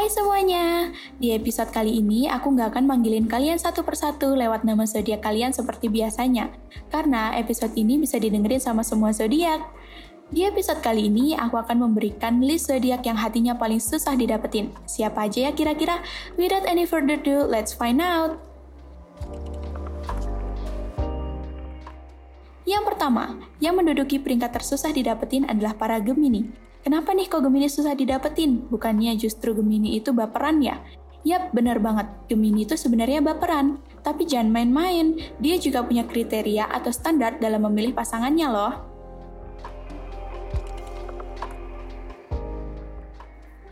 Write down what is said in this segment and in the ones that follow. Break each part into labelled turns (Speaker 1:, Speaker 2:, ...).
Speaker 1: Hai semuanya, di episode kali ini aku nggak akan manggilin kalian satu persatu lewat nama zodiak kalian seperti biasanya, karena episode ini bisa didengerin sama semua zodiak. Di episode kali ini, aku akan memberikan list zodiak yang hatinya paling susah didapetin. Siapa aja ya kira-kira? Without any further ado, let's find out! Yang pertama, yang menduduki peringkat tersusah didapetin adalah para Gemini. Kenapa nih kok Gemini susah didapetin? Bukannya justru Gemini itu baperan ya? Yap, bener banget. Gemini itu sebenarnya baperan. Tapi jangan main-main, dia juga punya kriteria atau standar dalam memilih pasangannya loh.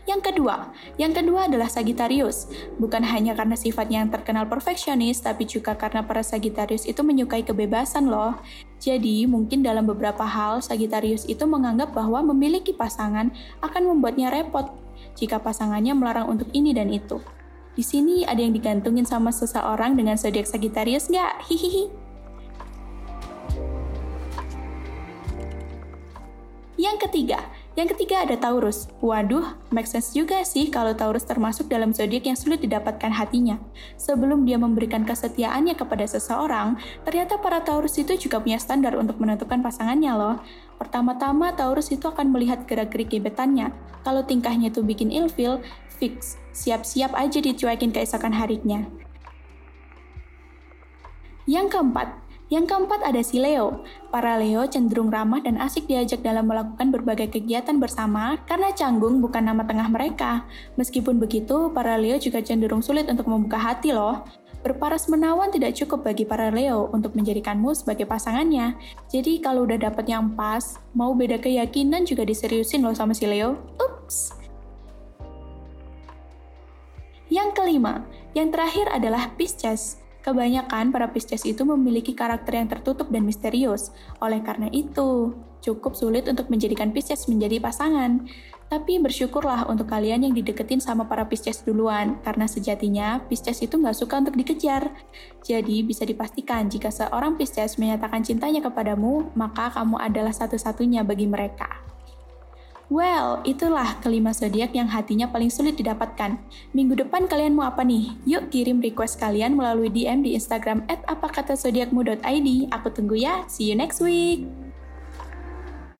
Speaker 1: Yang kedua, yang kedua adalah Sagittarius. Bukan hanya karena sifatnya yang terkenal perfeksionis, tapi juga karena para Sagittarius itu menyukai kebebasan loh. Jadi, mungkin dalam beberapa hal, Sagittarius itu menganggap bahwa memiliki pasangan akan membuatnya repot jika pasangannya melarang untuk ini dan itu. Di sini ada yang digantungin sama seseorang dengan zodiak Sagittarius nggak? Hihihi. Yang ketiga, yang ketiga ada Taurus. Waduh, make sense juga sih kalau Taurus termasuk dalam zodiak yang sulit didapatkan hatinya. Sebelum dia memberikan kesetiaannya kepada seseorang, ternyata para Taurus itu juga punya standar untuk menentukan pasangannya loh. Pertama-tama Taurus itu akan melihat gerak-gerik gebetannya. Kalau tingkahnya itu bikin ilfil, fix, siap-siap aja dicuekin keesokan harinya. Yang keempat, yang keempat ada si Leo. Para Leo cenderung ramah dan asik diajak dalam melakukan berbagai kegiatan bersama karena canggung bukan nama tengah mereka. Meskipun begitu, para Leo juga cenderung sulit untuk membuka hati loh. Berparas menawan tidak cukup bagi para Leo untuk menjadikanmu sebagai pasangannya. Jadi kalau udah dapet yang pas, mau beda keyakinan juga diseriusin loh sama si Leo. Ups. Yang kelima, yang terakhir adalah Pisces. Kebanyakan para Pisces itu memiliki karakter yang tertutup dan misterius. Oleh karena itu, cukup sulit untuk menjadikan Pisces menjadi pasangan. Tapi bersyukurlah untuk kalian yang dideketin sama para Pisces duluan, karena sejatinya Pisces itu nggak suka untuk dikejar. Jadi bisa dipastikan jika seorang Pisces menyatakan cintanya kepadamu, maka kamu adalah satu-satunya bagi mereka. Well, itulah kelima zodiak yang hatinya paling sulit didapatkan. Minggu depan kalian mau apa nih? Yuk kirim request kalian melalui DM di Instagram @apakatasodiakmu.id. Aku tunggu ya. See you next week.